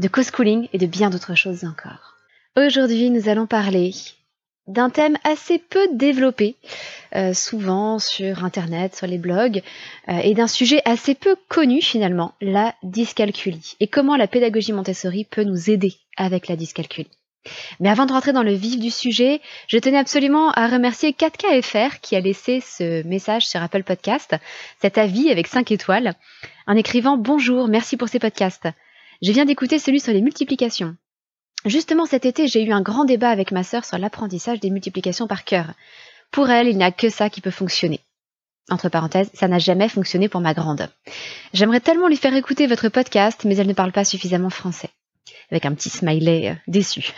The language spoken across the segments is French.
de co-schooling et de bien d'autres choses encore. Aujourd'hui, nous allons parler d'un thème assez peu développé, euh, souvent sur Internet, sur les blogs, euh, et d'un sujet assez peu connu finalement, la dyscalculie, et comment la pédagogie Montessori peut nous aider avec la dyscalculie. Mais avant de rentrer dans le vif du sujet, je tenais absolument à remercier 4KFR qui a laissé ce message sur Apple Podcast, cet avis avec 5 étoiles, en écrivant Bonjour, merci pour ces podcasts. Je viens d'écouter celui sur les multiplications. Justement cet été, j'ai eu un grand débat avec ma sœur sur l'apprentissage des multiplications par cœur. Pour elle, il n'y a que ça qui peut fonctionner. Entre parenthèses, ça n'a jamais fonctionné pour ma grande. J'aimerais tellement lui faire écouter votre podcast, mais elle ne parle pas suffisamment français avec un petit smiley euh, déçu.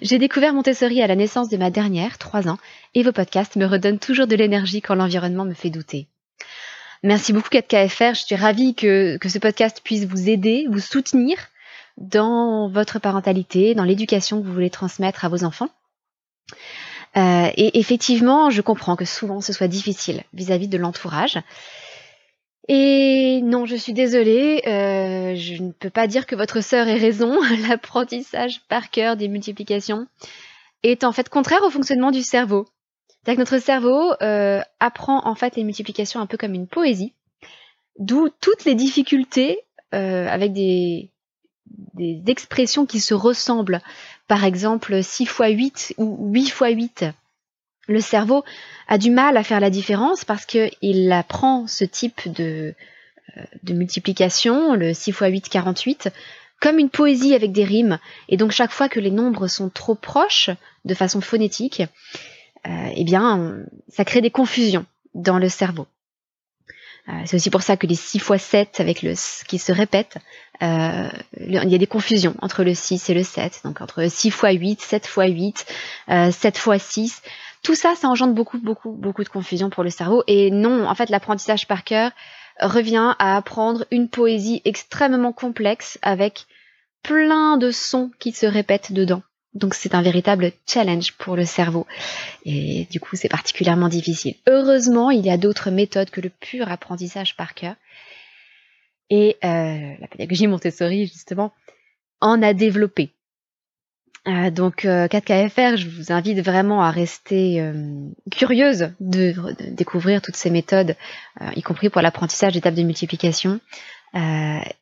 J'ai découvert Montessori à la naissance de ma dernière, 3 ans, et vos podcasts me redonnent toujours de l'énergie quand l'environnement me fait douter. Merci beaucoup 4KFR, je suis ravie que, que ce podcast puisse vous aider, vous soutenir dans votre parentalité, dans l'éducation que vous voulez transmettre à vos enfants. Euh, et effectivement, je comprends que souvent ce soit difficile vis-à-vis -vis de l'entourage. Et non, je suis désolée, euh, je ne peux pas dire que votre sœur ait raison. L'apprentissage par cœur des multiplications est en fait contraire au fonctionnement du cerveau. Notre cerveau euh, apprend en fait les multiplications un peu comme une poésie, d'où toutes les difficultés euh, avec des, expressions qui se ressemblent. Par exemple, 6 x 8 ou 8 x 8 le cerveau a du mal à faire la différence parce qu'il apprend ce type de, euh, de multiplication, le 6 x 8, 48, comme une poésie avec des rimes. Et donc chaque fois que les nombres sont trop proches de façon phonétique, eh bien, ça crée des confusions dans le cerveau. Euh, c'est aussi pour ça que les 6 x 7 avec le qui se répète, euh, il y a des confusions entre le 6 et le 7, donc entre 6 x 8, 7 x 8, 7 x 6. Tout ça, ça engendre beaucoup, beaucoup, beaucoup de confusion pour le cerveau. Et non, en fait, l'apprentissage par cœur revient à apprendre une poésie extrêmement complexe avec plein de sons qui se répètent dedans. Donc c'est un véritable challenge pour le cerveau. Et du coup, c'est particulièrement difficile. Heureusement, il y a d'autres méthodes que le pur apprentissage par cœur. Et euh, la pédagogie Montessori, justement, en a développé. Euh, donc 4KFR, euh, je vous invite vraiment à rester euh, curieuse de, découvrir toutes ces méthodes, y compris pour l'apprentissage d'étapes de multiplication,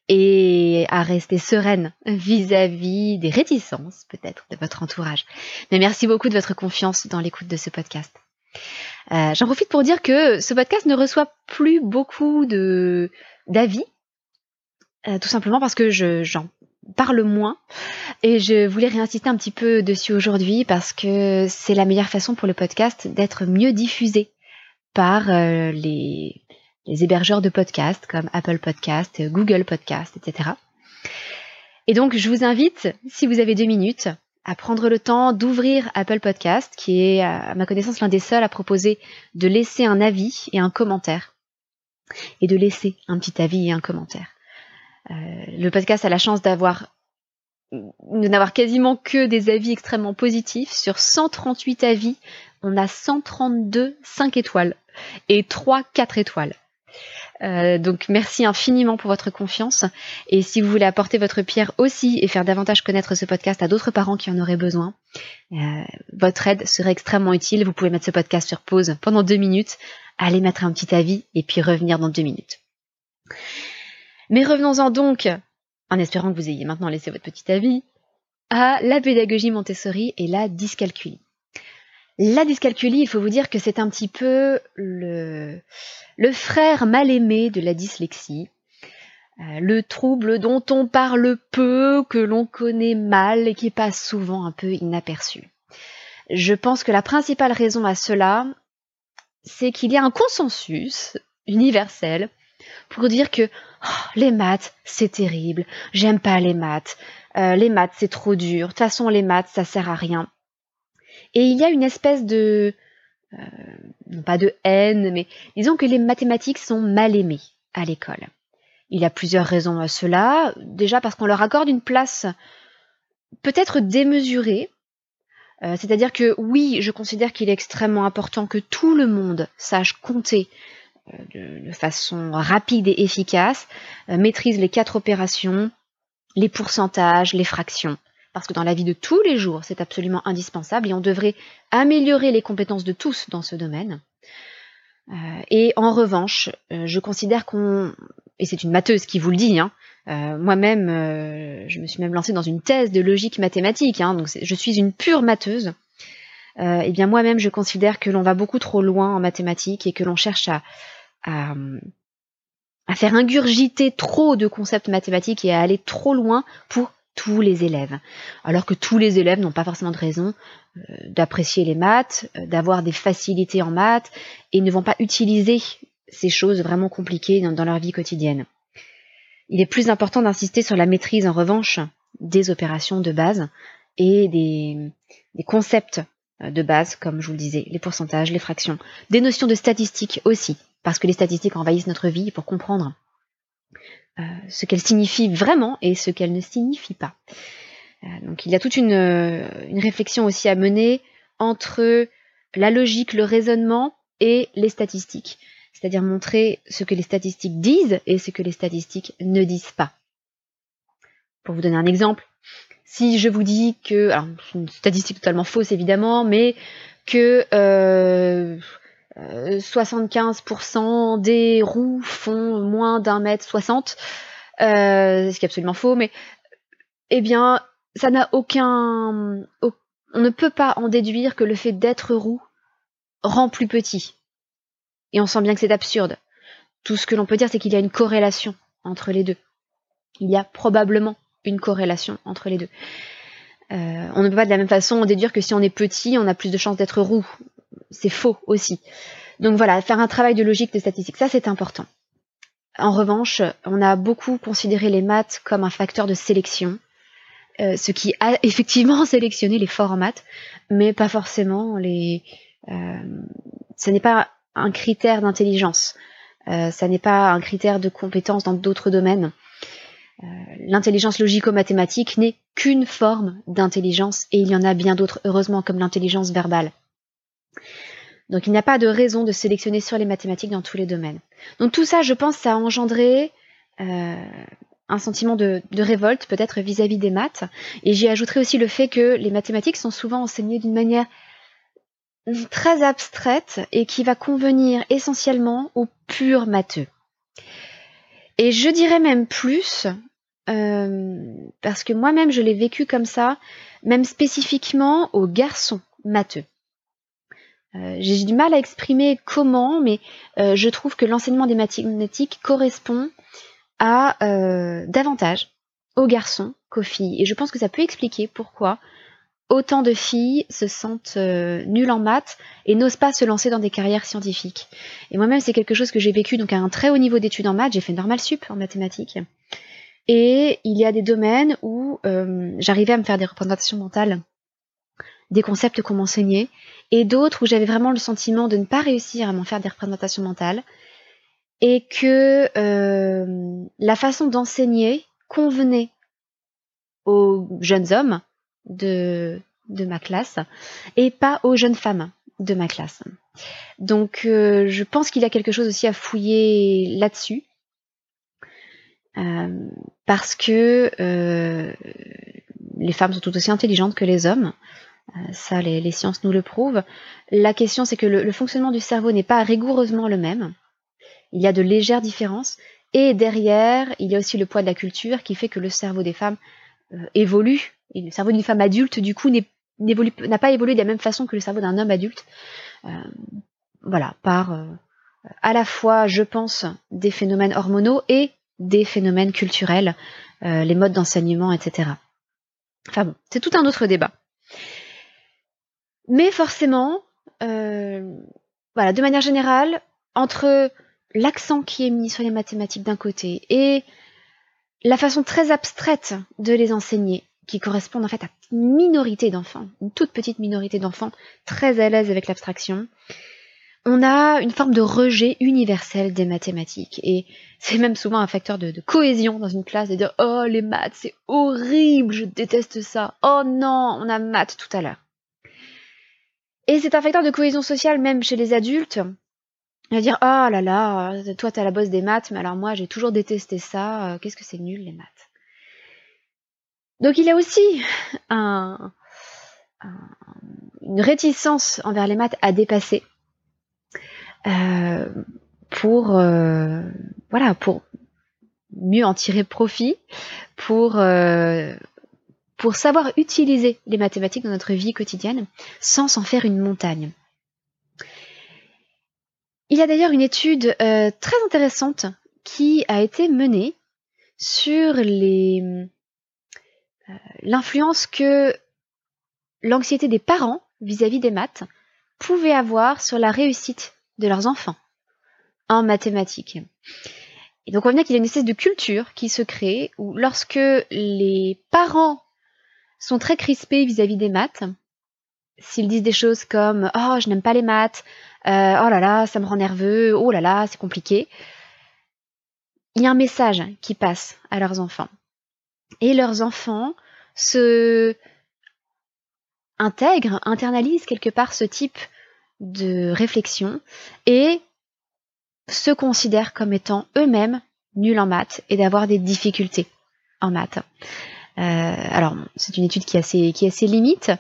et à rester sereine vis-à-vis des réticences peut-être de votre entourage. Mais merci beaucoup de votre confiance dans l'écoute de ce podcast. J'en profite pour dire que ce podcast ne reçoit plus beaucoup d'avis, tout simplement parce que j'en parle moins. Et je voulais réinsister un petit peu dessus aujourd'hui parce que c'est la meilleure façon pour le podcast d'être mieux diffusé par euh, les, les, hébergeurs de podcasts comme Apple Podcast, Google Podcast, etc. Et donc je vous invite, si vous avez deux minutes, à prendre le temps d'ouvrir Apple Podcast, qui est à ma connaissance l'un des seuls à proposer de laisser un avis et un commentaire. Et de laisser un petit avis et un commentaire. Euh, le podcast a la chance d'avoir de n'avoir quasiment que des avis extrêmement positifs. Sur 138 avis, on a 132 5 étoiles et 3 4 étoiles. Euh, donc merci infiniment pour votre confiance et si vous voulez apporter votre pierre aussi et faire davantage connaître ce podcast à d'autres parents qui en auraient besoin, euh, votre aide serait extrêmement utile. Vous pouvez mettre ce podcast sur pause pendant deux minutes, aller mettre un petit avis et puis revenir dans deux minutes. Mais revenons-en donc, en espérant que vous ayez maintenant laissé votre petit avis, à la pédagogie Montessori et la dyscalculie. La dyscalculie, il faut vous dire que c'est un petit peu le, frère mal aimé de la dyslexie, euh, le trouble dont on parle peu, que l'on connaît mal et qui passe souvent un peu inaperçu. Je pense que la principale raison à cela, c'est qu'il y a un consensus universel pour dire que oh, les maths, c'est terrible, j'aime pas les maths, les maths, c'est trop dur. De toute façon, les maths, ça sert à rien. Et il y a une espèce de, non pas de haine, mais disons que les mathématiques sont mal aimées à l'école. Il y a plusieurs raisons à cela. Déjà parce qu'on leur accorde une place peut-être démesurée. Euh, c'est-à-dire que oui, je considère qu'il est extrêmement important que tout le monde sache compter euh, de, façon rapide et efficace, euh, maîtrise les quatre opérations, les pourcentages, les fractions. Parce que dans la vie de tous les jours, c'est absolument indispensable et on devrait améliorer les compétences de tous dans ce domaine. et en revanche, je considère qu'on et c'est une matheuse qui vous le dit, hein, euh, moi-même, euh, je me suis même lancée dans une thèse de logique mathématique, hein, donc je suis une pure matheuse. Euh, et bien moi-même, je considère que l'on va beaucoup trop loin en mathématiques et que l'on cherche à, faire ingurgiter trop de concepts mathématiques et à aller trop loin pour tous les élèves. Alors que tous les élèves n'ont pas forcément de raison d'apprécier les maths, d'avoir des facilités en maths et ne vont pas utiliser ces choses vraiment compliquées dans, leur vie quotidienne. Il est plus important d'insister sur la maîtrise, en revanche, des opérations de base et des, concepts euh, de base, comme je vous le disais, les pourcentages, les fractions, des notions de statistiques aussi, parce que les statistiques envahissent notre vie pour comprendre euh, ce qu'elles signifient vraiment et ce qu'elles ne signifient pas. Euh, donc il y a toute une, une réflexion aussi à mener entre la logique, le raisonnement et les statistiques c'est-à-dire montrer ce que les statistiques disent et ce que les statistiques ne disent pas. Pour vous donner un exemple, si je vous dis que, alors c'est une statistique totalement fausse évidemment, mais que 75% euh, des roues font moins d'un mètre soixante, euh, ce qui est absolument faux, mais eh bien, ça n'a aucun, on ne peut pas en déduire que le fait d'être roux rend plus petit. Et on sent bien que c'est absurde. Tout ce que l'on peut dire, c'est qu'il y a une corrélation entre les deux. Il y a probablement une corrélation entre les deux. Euh, on ne peut pas de la même façon déduire que si on est petit, on a plus de chances d'être roux. C'est faux aussi. Donc voilà, faire un travail de logique de statistique, ça c'est important. En revanche, on a beaucoup considéré les maths comme un facteur de sélection, euh, ce qui a effectivement sélectionné les forts en maths, mais pas forcément les. Euh, ce n'est pas un critère d'intelligence. Euh, ça n'est pas un critère de compétence dans d'autres domaines. Euh, l'intelligence logico-mathématique n'est qu'une forme d'intelligence et il y en a bien d'autres, heureusement, comme l'intelligence verbale. Donc il n'y a pas de raison de sélectionner sur les mathématiques dans tous les domaines. Donc tout ça, je pense, ça a engendré euh, un sentiment de, révolte peut-être vis-à-vis des maths. Et j'y ajouterai aussi le fait que les mathématiques sont souvent enseignées d'une manière très abstraite et qui va convenir essentiellement aux purs matheux. Et je dirais même plus, euh, parce que moi-même je l'ai vécu comme ça, même spécifiquement aux garçons matheux. Euh, j'ai du mal à exprimer comment, mais euh, je trouve que l'enseignement des mathématiques correspond à davantage aux garçons qu'aux filles. Et je pense que ça peut expliquer pourquoi autant de filles se sentent euh, nulles en maths et n'osent pas se lancer dans des carrières scientifiques. Et moi-même, c'est quelque chose que j'ai vécu donc à un très haut niveau d'études en maths. J'ai fait normal sup en mathématiques. Et il y a des domaines où euh, j'arrivais à me faire des représentations mentales des concepts qu'on m'enseignait, et d'autres où j'avais vraiment le sentiment de ne pas réussir à m'en faire des représentations mentales, et que euh, la façon d'enseigner convenait aux jeunes hommes, de, ma classe et pas aux jeunes femmes de ma classe. Donc euh, je pense qu'il y a quelque chose aussi à fouiller là-dessus. Euh, parce que les femmes sont tout aussi intelligentes que les hommes. Ça, les, sciences nous le prouvent. La question, c'est que le, fonctionnement du cerveau n'est pas rigoureusement le même. Il y a de légères différences. Et derrière, il y a aussi le poids de la culture qui fait que le cerveau des femmes évolue et le cerveau d'une femme adulte, du coup, n'a pas évolué de la même façon que le cerveau d'un homme adulte. Euh, voilà, par euh, à la fois, je pense, des phénomènes hormonaux et des phénomènes culturels, euh, les modes d'enseignement, etc. Enfin bon, c'est tout un autre débat. Mais forcément, voilà, de manière générale, entre l'accent qui est mis sur les mathématiques d'un côté et la façon très abstraite de les enseigner qui correspondent en fait à une minorité d'enfants, une toute petite minorité d'enfants très à l'aise avec l'abstraction, on a une forme de rejet universel des mathématiques. Et c'est même souvent un facteur de, cohésion dans une classe de dire Oh, les maths, c'est horrible, je déteste ça. Oh non, on a maths tout à l'heure. Et c'est un facteur de cohésion sociale même chez les adultes. À dire Oh là là, toi t'as la bosse des maths, mais alors moi j'ai toujours détesté ça, euh, qu'est-ce que c'est nul les maths. Donc il y a aussi un, une réticence envers les maths à dépasser euh, pour euh, voilà pour mieux en tirer profit, pour euh, pour savoir utiliser les mathématiques dans notre vie quotidienne sans s'en faire une montagne. Il y a d'ailleurs une étude très intéressante qui a été menée sur les l'influence que l'anxiété des parents vis à -vis des maths pouvait avoir sur la réussite de leurs enfants en mathématiques. Et donc on voit qu'il y a une espèce de culture qui se crée où lorsque les parents sont très crispés vis-à-vis des maths, s'ils disent des choses comme Oh, je n'aime pas les maths, euh, oh là là, ça me rend nerveux, oh là là, c'est compliqué, il y a un message qui passe à leurs enfants. Et leurs enfants se intègrent, internalisent quelque part ce type de réflexion et se considèrent comme étant eux-mêmes nuls en maths et d'avoir des difficultés en maths. Euh, alors, c'est une étude qui a ses, qui limites,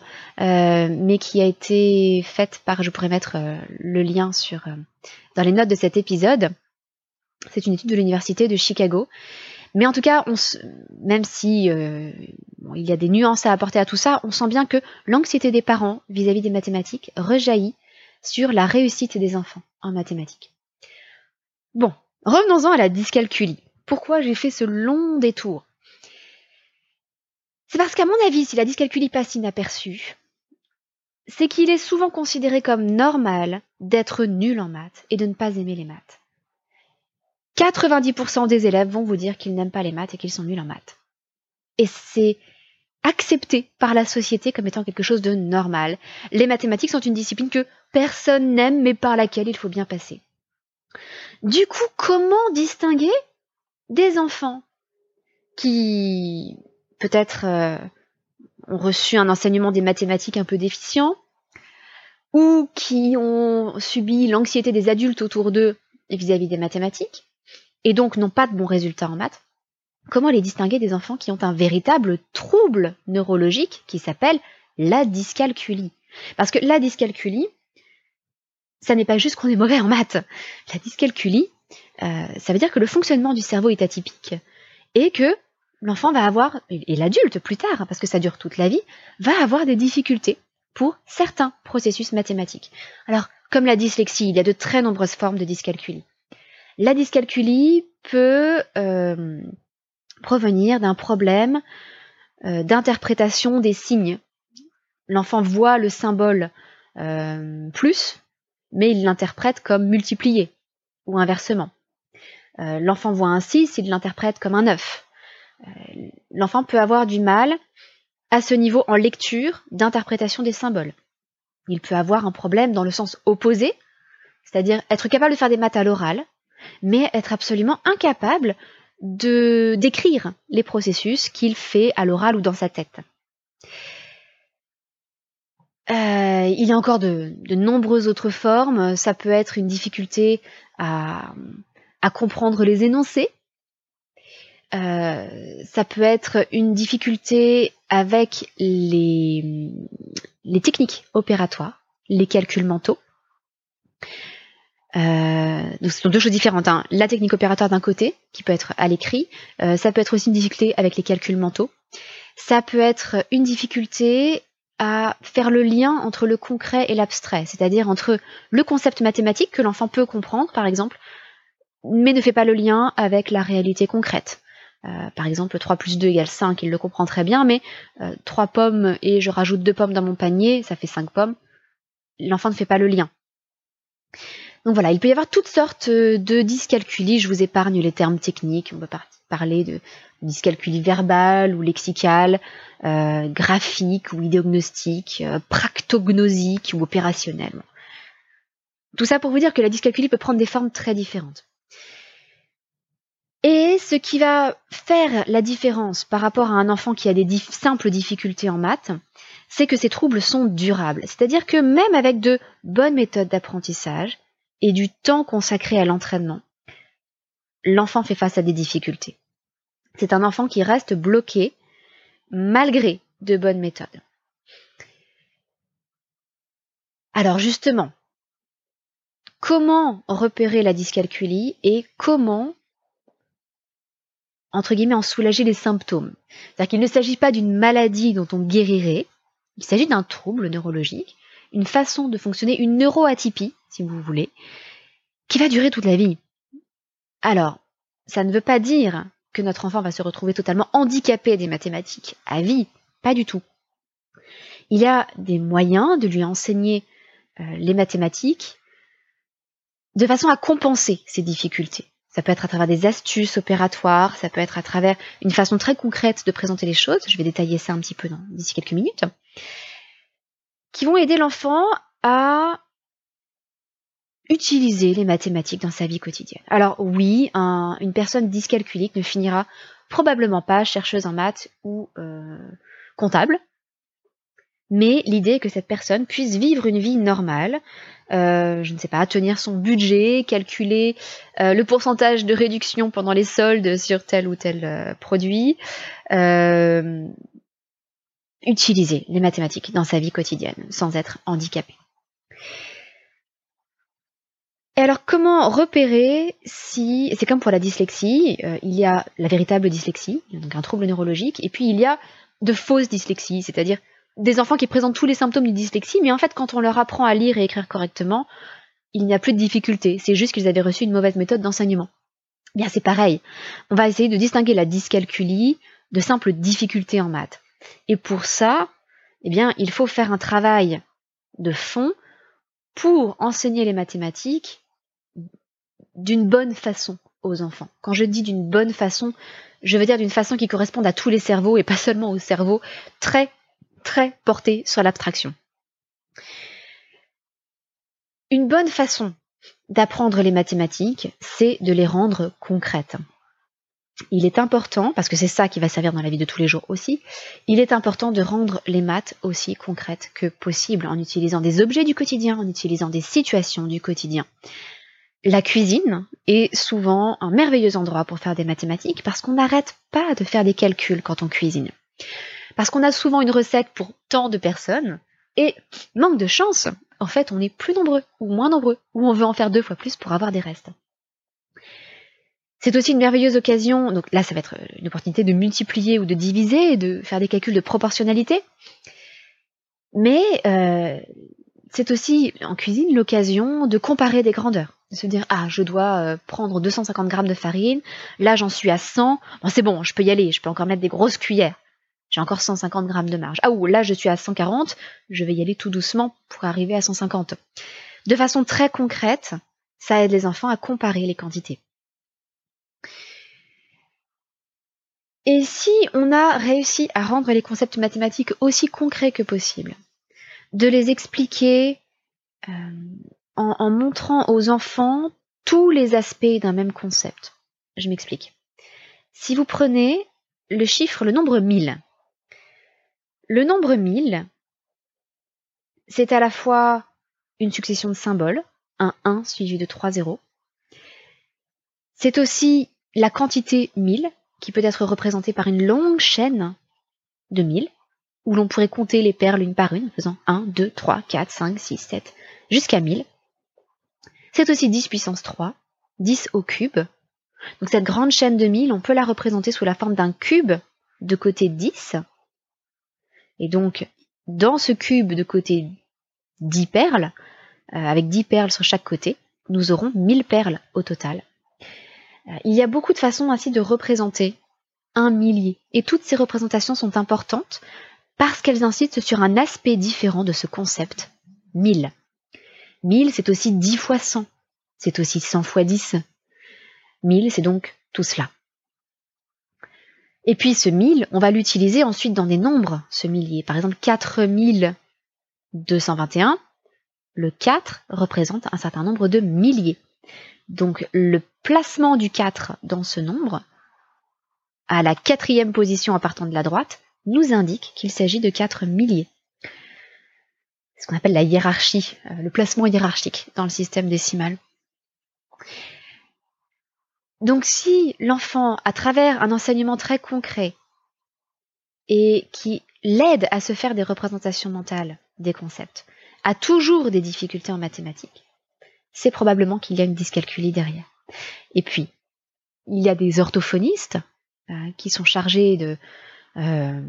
euh, mais qui a été faite par, je pourrais mettre euh, le lien sur dans les notes de cet épisode. C'est une étude de l'université de Chicago. Mais en tout cas, on même si il y a des nuances à apporter à tout ça, on sent bien que l'anxiété des parents vis à -vis des mathématiques rejaillit sur la réussite des enfants en mathématiques. Bon, revenons-en à la dyscalculie. Pourquoi j'ai fait ce long détour? C'est parce qu'à mon avis, si la dyscalculie passe inaperçue, c'est qu'il est souvent considéré comme normal d'être nul en maths et de ne pas aimer les maths. 90% des élèves vont vous dire qu'ils n'aiment pas les maths et qu'ils sont nuls en maths. Et c'est accepté par la société comme étant quelque chose de normal. Les mathématiques sont une discipline que personne n'aime mais par laquelle il faut bien passer. Du coup, comment distinguer des enfants qui peut-être euh, ont reçu un enseignement des mathématiques un peu déficient ou qui ont subi l'anxiété des adultes autour d'eux vis-à-vis des mathématiques et donc n'ont pas de bons résultats en maths Comment les distinguer des enfants qui ont un véritable trouble neurologique qui s'appelle la dyscalculie? Parce que la dyscalculie, ça n'est pas juste qu'on est mauvais en maths. La dyscalculie, euh, ça veut dire que le fonctionnement du cerveau est atypique et que l'enfant va avoir, et l'adulte plus tard, hein, parce que ça dure toute la vie, va avoir des difficultés pour certains processus mathématiques. Alors, comme la dyslexie, il y a de très nombreuses formes de dyscalculie. La dyscalculie peut euh, provenir d'un problème euh, d'interprétation des signes. L'enfant voit le symbole euh, plus, mais il l'interprète comme multiplié, ou inversement. L'enfant voit un 6, il l'interprète comme un 9. L'enfant peut avoir du mal à ce niveau en lecture d'interprétation des symboles. Il peut avoir un problème dans le sens opposé, c'est-à-dire être capable de faire des maths à l'oral, mais être absolument incapable de décrire les processus qu'il fait à l'oral ou dans sa tête. Euh, il y a encore de, nombreuses autres formes. Ça peut être une difficulté à, comprendre les énoncés. Euh, ça peut être une difficulté avec les, les techniques opératoires, les calculs mentaux. Euh, donc ce sont deux choses différentes. Hein. La technique opératoire d'un côté, qui peut être à l'écrit, euh, ça peut être aussi une difficulté avec les calculs mentaux. Ça peut être une difficulté à faire le lien entre le concret et l'abstrait, c'est-à-dire entre le concept mathématique que l'enfant peut comprendre, par exemple, mais ne fait pas le lien avec la réalité concrète. Euh, par exemple, 3 plus 2 égale 5, il le comprend très bien, mais euh, 3 pommes et je rajoute 2 pommes dans mon panier, ça fait 5 pommes. L'enfant ne fait pas le lien. Donc voilà, il peut y avoir toutes sortes euh, de dyscalculies, je vous épargne les termes techniques, on peut parler de dyscalculie verbale ou lexicale, euh, graphique ou idéognostique, euh, practognosique ou opérationnelle. Tout ça pour vous dire que la dyscalculie peut prendre des formes très différentes. Et ce qui va faire la différence par rapport à un enfant qui a des simples difficultés en maths, c'est que ces troubles sont durables. C'est-à-dire que même avec de bonnes méthodes d'apprentissage et du temps consacré à l'entraînement, l'enfant fait face à des difficultés. C'est un enfant qui reste bloqué malgré de bonnes méthodes. Alors justement, comment repérer la dyscalculie et comment, entre guillemets, en soulager les symptômes C'est-à-dire qu'il ne s'agit pas d'une maladie dont on guérirait, il s'agit d'un trouble neurologique, une façon de fonctionner, une neuroatypie, si vous voulez, qui va durer toute la vie. Alors, ça ne veut pas dire que notre enfant va se retrouver totalement handicapé des mathématiques à vie, pas du tout. Il y a des moyens de lui enseigner euh, les mathématiques de façon à compenser ces difficultés. Ça peut être à travers des astuces opératoires, ça peut être à travers une façon très concrète de présenter les choses. Je vais détailler ça un petit peu d'ici quelques minutes. Qui vont aider l'enfant à utiliser les mathématiques dans sa vie quotidienne. Alors oui, une personne dyscalculique ne finira probablement pas chercheuse en maths ou euh, comptable, mais l'idée est que cette personne puisse vivre une vie normale, euh, je ne sais pas, tenir son budget, calculer euh, le pourcentage de réduction pendant les soldes sur tel ou tel produit, utiliser les mathématiques dans sa vie quotidienne sans être handicapée. Et alors, comment repérer si, c'est comme pour la dyslexie, euh, il y a la véritable dyslexie, donc un trouble neurologique, et puis il y a de fausses dyslexies, c'est-à-dire des enfants qui présentent tous les symptômes d'une dyslexie, mais en fait, quand on leur apprend à lire et écrire correctement, il n'y a plus de difficulté, c'est juste qu'ils avaient reçu une mauvaise méthode d'enseignement. Bien, c'est pareil. On va essayer de distinguer la dyscalculie de simples difficultés en maths. Et pour ça, eh bien, il faut faire un travail de fond pour enseigner les mathématiques d'une bonne façon aux enfants. Quand je dis d'une bonne façon, je veux dire d'une façon qui corresponde à tous les cerveaux et pas seulement aux cerveaux très, très portés sur l'abstraction. Une bonne façon d'apprendre les mathématiques, c'est de les rendre concrètes. Il est important, parce que c'est ça qui va servir dans la vie de tous les jours aussi, il est important de rendre les maths aussi concrètes que possible en utilisant des objets du quotidien, en utilisant des situations du quotidien. La cuisine est souvent un merveilleux endroit pour faire des mathématiques parce qu'on n'arrête pas de faire des calculs quand on cuisine. Parce qu'on a souvent une recette pour tant de personnes et manque de chance, en fait on est plus nombreux ou moins nombreux ou on veut en faire deux fois plus pour avoir des restes. C'est aussi une merveilleuse occasion, donc là ça va être une opportunité de multiplier ou de diviser, de faire des calculs de proportionnalité. Mais euh, c'est aussi en cuisine l'occasion de comparer des grandeurs. De se dire ah je dois euh, prendre 250 grammes de farine, là j'en suis à 100, bon c'est bon, je peux y aller, je peux encore mettre des grosses cuillères, j'ai encore 150 grammes de marge. Ah ou là je suis à 140, je vais y aller tout doucement pour arriver à 150. De façon très concrète, ça aide les enfants à comparer les quantités. Et si on a réussi à rendre les concepts mathématiques aussi concrets que possible, de les expliquer euh, en, montrant aux enfants tous les aspects d'un même concept. Je m'explique. Si vous prenez le chiffre, le nombre 1000, le nombre 1000, c'est à la fois une succession de symboles, un 1 suivi de 3 zéros. C'est aussi la quantité 1000, qui peut être représentée par une longue chaîne de 1000, où l'on pourrait compter les perles une par une, en faisant 1, 2, 3, 4, 5, 6, 7, jusqu'à 1000. C'est aussi 10 puissance 3, 10 au cube. Donc cette grande chaîne de 1000, on peut la représenter sous la forme d'un cube de côté 10. Et donc, dans ce cube de côté 10 perles, euh, avec 10 perles sur chaque côté, nous aurons 1000 perles au total. Euh, il y a beaucoup de façons ainsi de représenter un millier. Et toutes ces représentations sont importantes parce qu'elles incitent sur un aspect différent de ce concept, 1000. 1000, c'est aussi 10 fois 100. C'est aussi 100 fois 10. 1000, c'est donc tout cela. Et puis ce 1000, on va l'utiliser ensuite dans des nombres, ce millier. Par exemple, 4221, le 4 représente un certain nombre de milliers. Donc le placement du 4 dans ce nombre, à la quatrième position en partant de la droite, nous indique qu'il s'agit de 4 milliers. Ce qu'on appelle la hiérarchie, euh, le placement hiérarchique dans le système décimal. Donc si l'enfant, à travers un enseignement très concret, et qui l'aide à se faire des représentations mentales des concepts, a toujours des difficultés en mathématiques, c'est probablement qu'il y a une dyscalculie derrière. Et puis, il y a des orthophonistes euh, qui sont chargés de euh,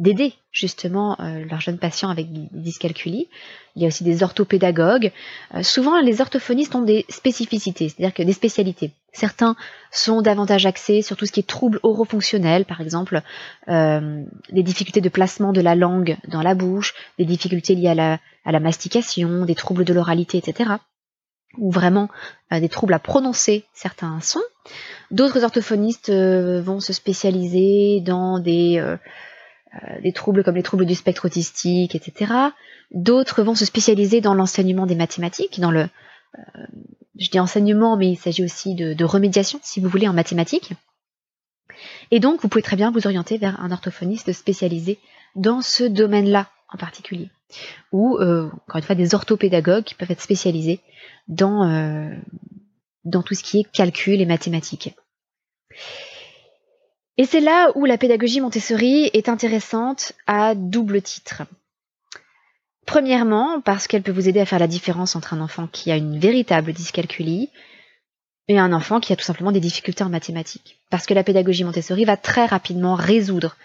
d'aider justement euh, leurs jeunes patients avec dyscalculie. Il y a aussi des orthopédagogues. Euh, souvent, les orthophonistes ont des spécificités, c'est-à-dire que des spécialités. Certains sont davantage axés sur tout ce qui est troubles orofonctionnels, par exemple, euh, des difficultés de placement de la langue dans la bouche, des difficultés liées à la, mastication, des troubles de l'oralité, etc. Ou vraiment des troubles à prononcer certains sons. D'autres orthophonistes vont se spécialiser dans des euh, des troubles comme les troubles du spectre autistique, etc. D'autres vont se spécialiser dans l'enseignement des mathématiques, dans le, euh, je dis enseignement, mais il s'agit aussi de, de, remédiation, si vous voulez, en mathématiques. Et donc, vous pouvez très bien vous orienter vers un orthophoniste spécialisé dans ce domaine-là en particulier. Ou, euh, encore une fois, des orthopédagogues qui peuvent être spécialisés dans, euh, dans tout ce qui est calcul et mathématiques. Et c'est là où la pédagogie Montessori est intéressante à double titre. Premièrement, parce qu'elle peut vous aider à faire la différence entre un enfant qui a une véritable dyscalculie et un enfant qui a tout simplement des difficultés en mathématiques. Parce que la pédagogie Montessori va très rapidement résoudre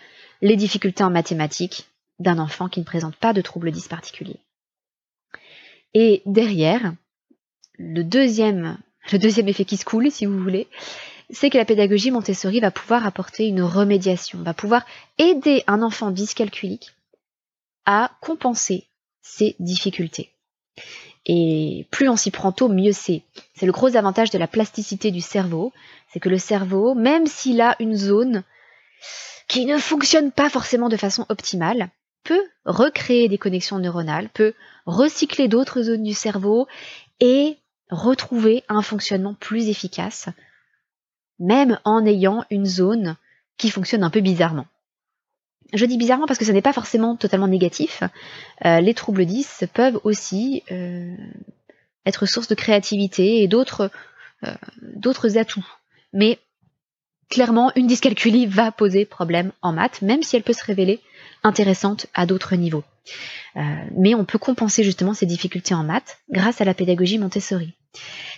les difficultés en mathématiques d'un enfant qui ne présente pas de troubles dys particuliers. Et derrière, le deuxième, le deuxième effet qui se coule, si vous voulez, c'est que la pédagogie Montessori va pouvoir apporter une remédiation, va pouvoir aider un enfant dyscalculique à compenser ses difficultés. Et plus on s'y prend tôt, mieux c'est. C'est le gros avantage de la plasticité du cerveau, c'est que le cerveau, même s'il a une zone qui ne fonctionne pas forcément de façon optimale, peut recréer des connexions neuronales, peut recycler d'autres zones du cerveau et retrouver un fonctionnement plus efficace même en ayant une zone qui fonctionne un peu bizarrement. Je dis bizarrement parce que ce n'est pas forcément totalement négatif. Euh, les troubles 10 peuvent aussi euh, être source de créativité et d'autres euh, atouts. Mais clairement, une dyscalculie va poser problème en maths, même si elle peut se révéler intéressante à d'autres niveaux. mais on peut compenser justement ces difficultés en maths grâce à la pédagogie Montessori.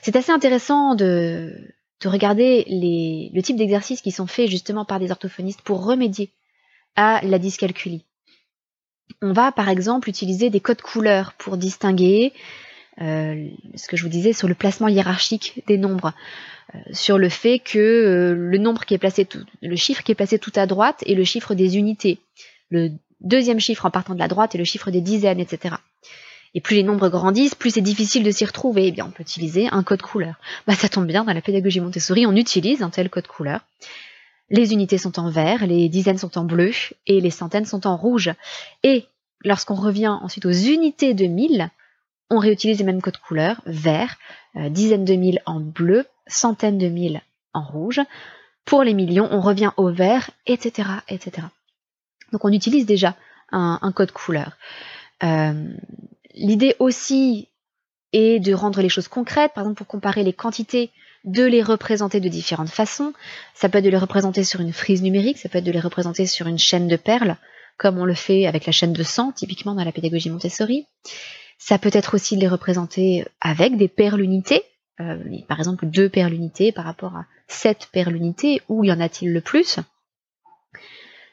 C'est assez intéressant de, de regarder les, le type d'exercices qui sont faits justement par des orthophonistes pour remédier à la dyscalculie. On va par exemple utiliser des codes couleurs pour distinguer euh, ce que je vous disais sur le placement hiérarchique des nombres, euh, sur le fait que euh, le nombre qui est placé le chiffre qui est placé tout à droite est le chiffre des unités, le deuxième chiffre en partant de la droite est le chiffre des dizaines, etc. Et plus les nombres grandissent, plus c'est difficile de s'y retrouver. Eh bien, on peut utiliser un code couleur. Bah, ça tombe bien, dans la pédagogie Montessori, on utilise un tel code couleur. Les unités sont en vert, les dizaines sont en bleu et les centaines sont en rouge. Et lorsqu'on revient ensuite aux unités de mille, on réutilise les mêmes codes couleurs, vert, euh, dizaines de mille en bleu, centaines de mille en rouge. Pour les millions, on revient au vert, etc., etc. Donc on utilise déjà un, code couleur. Euh, L'idée aussi est de rendre les choses concrètes, par exemple pour comparer les quantités, de les représenter de différentes façons. Ça peut être de les représenter sur une frise numérique, ça peut être de les représenter sur une chaîne de perles, comme on le fait avec la chaîne de sang, typiquement dans la pédagogie Montessori. Ça peut être aussi de les représenter avec des perles unités, euh, par exemple deux perles unités par rapport à sept perles unités, où y en a-t-il le plus?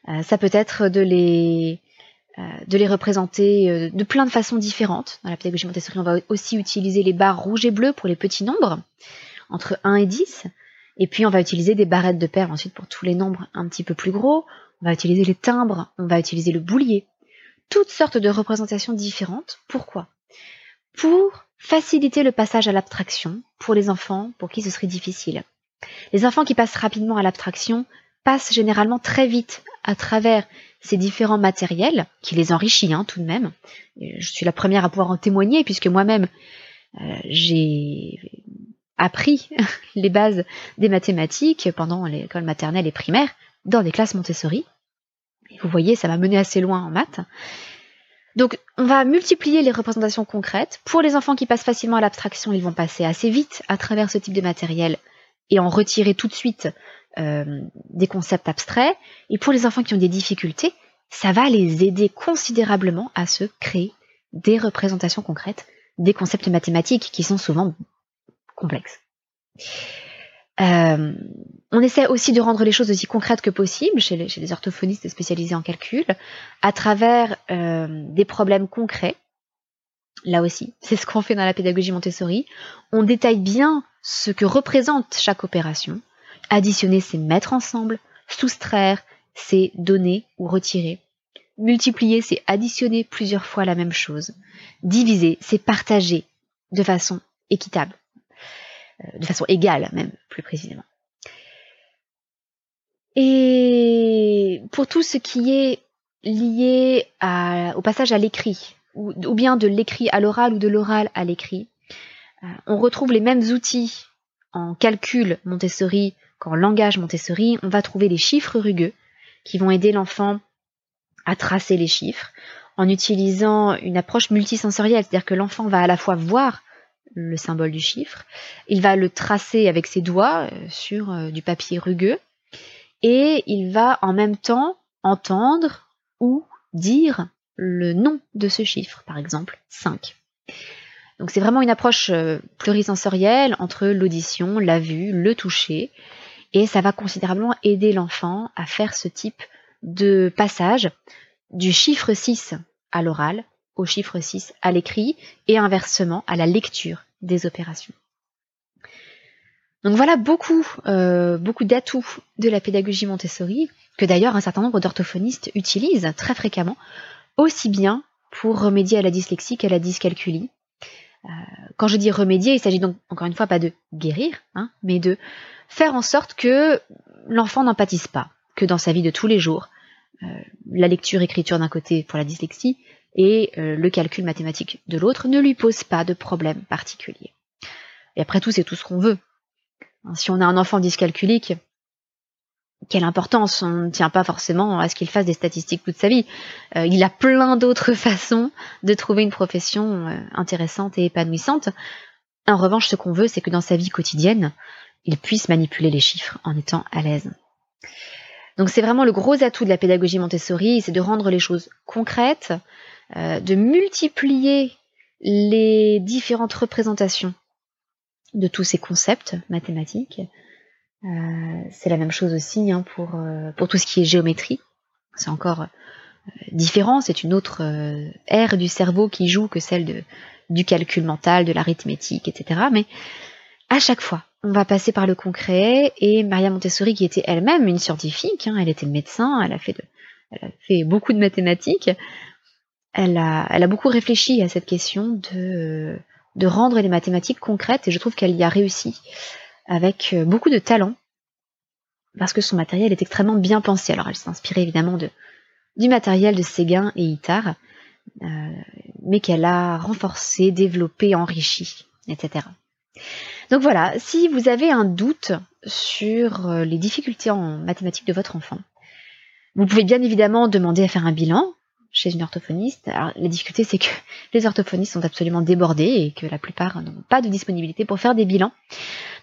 Euh, Ça peut être de les euh, de les représenter euh, de plein de façons différentes. Dans la pédagogie Montessori, on va aussi utiliser les barres rouges et bleues pour les petits nombres, entre 1 et 10. Et puis on va utiliser des barrettes de perles ensuite pour tous les nombres un petit peu plus gros. On va utiliser les timbres, on va utiliser le boulier. Toutes sortes de représentations différentes. Pourquoi? Pour faciliter le passage à l'abstraction pour les enfants pour qui ce serait difficile. Les enfants qui passent rapidement à l'abstraction passe généralement très vite à travers ces différents matériels, qui les enrichit hein, tout de même. je suis la première à pouvoir en témoigner, puisque moi-même, euh, j'ai appris les bases des mathématiques pendant l'école maternelle et primaire dans des classes Montessori. Et vous voyez, ça m'a mené assez loin en maths. Donc, on va multiplier les représentations concrètes. Pour les enfants qui passent facilement à l'abstraction, ils vont passer assez vite à travers ce type de matériel et en retirer tout de suite euh, des concepts abstraits. Et pour les enfants qui ont des difficultés, ça va les aider considérablement à se créer des représentations concrètes, des concepts mathématiques qui sont souvent complexes. Euh, on essaie aussi de rendre les choses aussi concrètes que possible chez les, orthophonistes spécialisés en calcul, à travers euh, des problèmes concrets. Là aussi, c'est ce qu'on fait dans la pédagogie Montessori. On détaille bien ce que représente chaque opération. Additionner, c'est mettre ensemble. Soustraire, c'est donner ou retirer. Multiplier, c'est additionner plusieurs fois la même chose. Diviser, c'est partager de façon équitable. Euh, de façon égale même, plus précisément. Et pour tout ce qui est lié au passage à l'écrit, ou, bien de l'écrit à l'oral ou de l'oral à l'écrit, euh, on retrouve les mêmes outils en calcul Montessori qu'en langage Montessori. On va trouver les chiffres rugueux qui vont aider l'enfant à tracer les chiffres en utilisant une approche multisensorielle, c'est-à-dire que l'enfant va à la fois voir le symbole du chiffre, il va le tracer avec ses doigts euh, sur euh, du papier rugueux, et il va en même temps entendre ou dire le nom de ce chiffre, par exemple 5. Donc c'est vraiment une approche euh, plurisensorielle entre l'audition, la vue, le toucher, et ça va considérablement aider l'enfant à faire ce type de passage du chiffre 6 à l'oral au chiffre 6 à l'écrit et inversement à la lecture des opérations. Donc voilà beaucoup, euh, beaucoup d'atouts de la pédagogie Montessori, que d'ailleurs un certain nombre d'orthophonistes utilisent très fréquemment, aussi bien pour remédier à la dyslexie qu'à la dyscalculie. Euh, quand je dis remédier, il s'agit donc encore une fois pas de guérir, hein, mais de faire en sorte que l'enfant n'en pâtisse pas, que dans sa vie de tous les jours, euh, la lecture-écriture d'un côté pour la dyslexie et euh, le calcul mathématique de l'autre ne lui pose pas de problème particulier. Et après tout, c'est tout ce qu'on veut. Hein, si on a un enfant dyscalculique, quelle importance On ne tient pas forcément à ce qu'il fasse des statistiques toute sa vie. Euh, il a plein d'autres façons de trouver une profession intéressante et épanouissante. En revanche, ce qu'on veut, c'est que dans sa vie quotidienne, il puisse manipuler les chiffres en étant à l'aise. Donc c'est vraiment le gros atout de la pédagogie Montessori, c'est de rendre les choses concrètes, euh, de multiplier les différentes représentations de tous ces concepts mathématiques. Euh, c'est la même chose aussi hein, pour, euh, pour tout ce qui est géométrie. C'est encore différent, c'est une autre ère du cerveau qui joue que celle de, du calcul mental, de l'arithmétique, etc. Mais à chaque fois, on va passer par le concret et Maria Montessori, qui était elle-même une scientifique, hein, elle était médecin, elle a fait, beaucoup de mathématiques, elle a, beaucoup réfléchi à cette question de, rendre les mathématiques concrètes et je trouve qu'elle y a réussi avec euh, beaucoup de talent parce que son matériel est extrêmement bien pensé. Alors elle s'est inspirée évidemment de, du matériel de Séguin et Itard, euh, mais qu'elle a renforcé, développé, enrichi, etc. Donc voilà, si vous avez un doute sur euh, les difficultés en mathématiques de votre enfant, vous pouvez bien évidemment demander à faire un bilan chez une orthophoniste. Alors, la difficulté, c'est que les orthophonistes sont absolument débordés et que la plupart n'ont pas de disponibilité pour faire des bilans.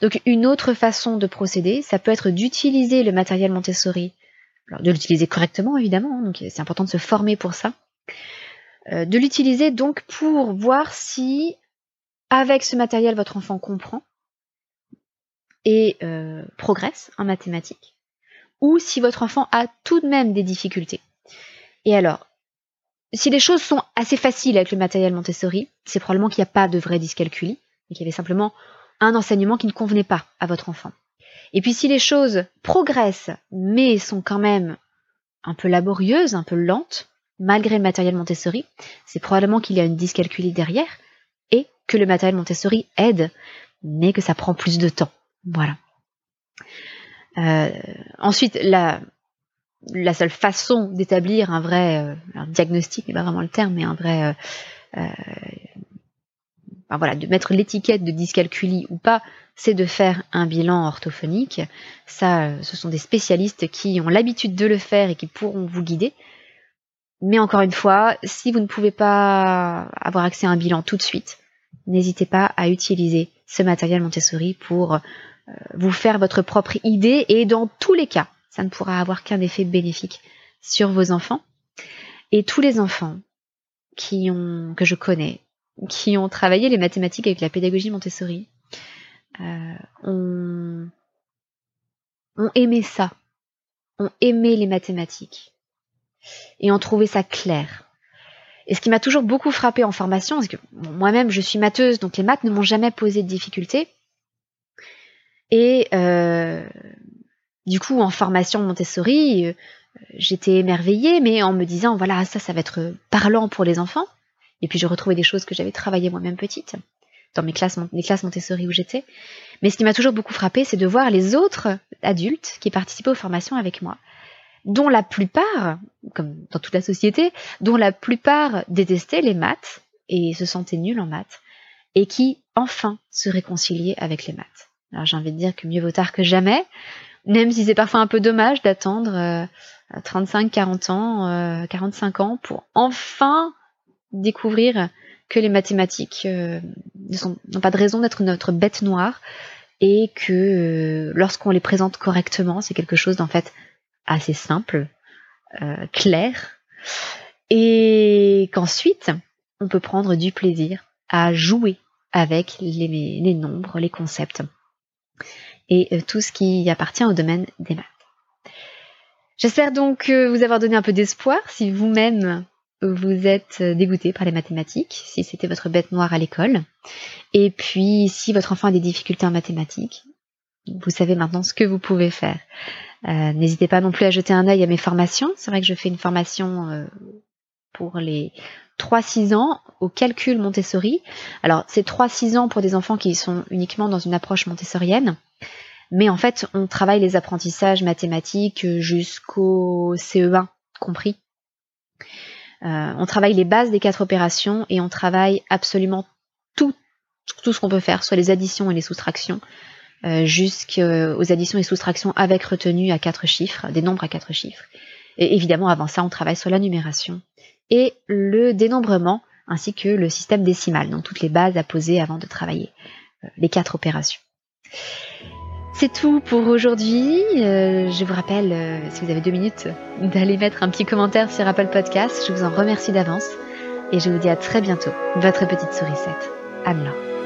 Donc, une autre façon de procéder, ça peut être d'utiliser le matériel Montessori, alors, de l'utiliser correctement, évidemment, hein, donc c'est important de se former pour ça. Euh, de l'utiliser donc pour voir si, avec ce matériel, votre enfant comprend et euh, progresse en mathématiques, ou si votre enfant a tout de même des difficultés. Et alors, si les choses sont assez faciles avec le matériel Montessori, c'est probablement qu'il n'y a pas de vraie dyscalculie, et qu'il y avait simplement un enseignement qui ne convenait pas à votre enfant. Et puis si les choses progressent, mais sont quand même un peu laborieuses, un peu lentes, malgré le matériel Montessori, c'est probablement qu'il y a une dyscalculie derrière, et que le matériel Montessori aide, mais que ça prend plus de temps. Voilà. ensuite, la, la seule façon d'établir un vrai diagnostic, n'est pas vraiment le terme, mais un vrai voilà, de mettre l'étiquette de dyscalculie ou pas, c'est de faire un bilan orthophonique. Ça, euh, ce sont des spécialistes qui ont l'habitude de le faire et qui pourront vous guider. Mais encore une fois, si vous ne pouvez pas avoir accès à un bilan tout de suite, n'hésitez pas à utiliser ce matériel Montessori pour euh, vous faire votre propre idée et dans tous les cas, ça ne pourra avoir qu'un effet bénéfique sur vos enfants. Et tous les enfants qui ont, que je connais, qui ont travaillé les mathématiques avec la pédagogie Montessori euh, ont, ont aimé ça, ont aimé les mathématiques et ont trouvé ça clair. Et ce qui m'a toujours beaucoup frappé en formation, c'est que moi-même je suis matheuse, donc les maths ne m'ont jamais posé de difficultés. Et euh, du coup, en formation Montessori, euh, j'étais émerveillée, mais en me disant, voilà, ça, ça va être parlant pour les enfants. Et puis je retrouvais des choses que j'avais travaillées moi-même petite, dans mes classes, classes Montessori où j'étais. Mais ce qui m'a toujours beaucoup frappé, c'est de voir les autres adultes qui participaient aux formations avec moi, dont la plupart, comme dans toute la société, dont la plupart détestaient les maths et se sentaient nuls en maths, et qui enfin se réconciliaient avec les maths. Alors j'ai envie de dire que mieux vaut tard que jamais, même si c'est parfois un peu dommage d'attendre 35, euh, 40 ans, 45 euh, ans pour enfin découvrir que les mathématiques euh, n'ont pas de raison d'être notre bête noire et que lorsqu'on les présente correctement, c'est quelque chose d'en fait assez simple, clair, et qu'ensuite on peut prendre du plaisir à jouer avec les, les nombres, les concepts et tout ce qui appartient au domaine des maths. J'espère donc vous avoir donné un peu d'espoir si vous-même vous êtes dégoûté par les mathématiques, si c'était votre bête noire à l'école. Et puis, si votre enfant a des difficultés en mathématiques, vous savez maintenant ce que vous pouvez faire. Euh, n'hésitez pas non plus à jeter un œil à mes formations. C'est vrai que je fais une formation euh, pour les 3-6 ans au calcul Montessori. Alors, c'est 3-6 ans pour des enfants qui sont uniquement dans une approche montessorienne. Mais en fait, on travaille les apprentissages mathématiques jusqu'au CE1 compris. Euh, on travaille les bases des quatre opérations et on travaille absolument tout, tout ce qu'on peut faire, soit les additions et les soustractions, euh, jusqu'aux additions et soustractions avec retenue à quatre chiffres, des nombres à quatre chiffres. Et évidemment, avant ça, on travaille sur la numération et le dénombrement, ainsi que le système décimal, donc toutes les bases à poser avant de travailler euh, les quatre opérations. C'est tout pour aujourd'hui. Euh, je vous rappelle, euh, si vous avez deux minutes, d'aller mettre un petit commentaire sur Apple Podcast. Je vous en remercie d'avance et je vous dis à très bientôt. Votre petite sourisette, Anne-Laure.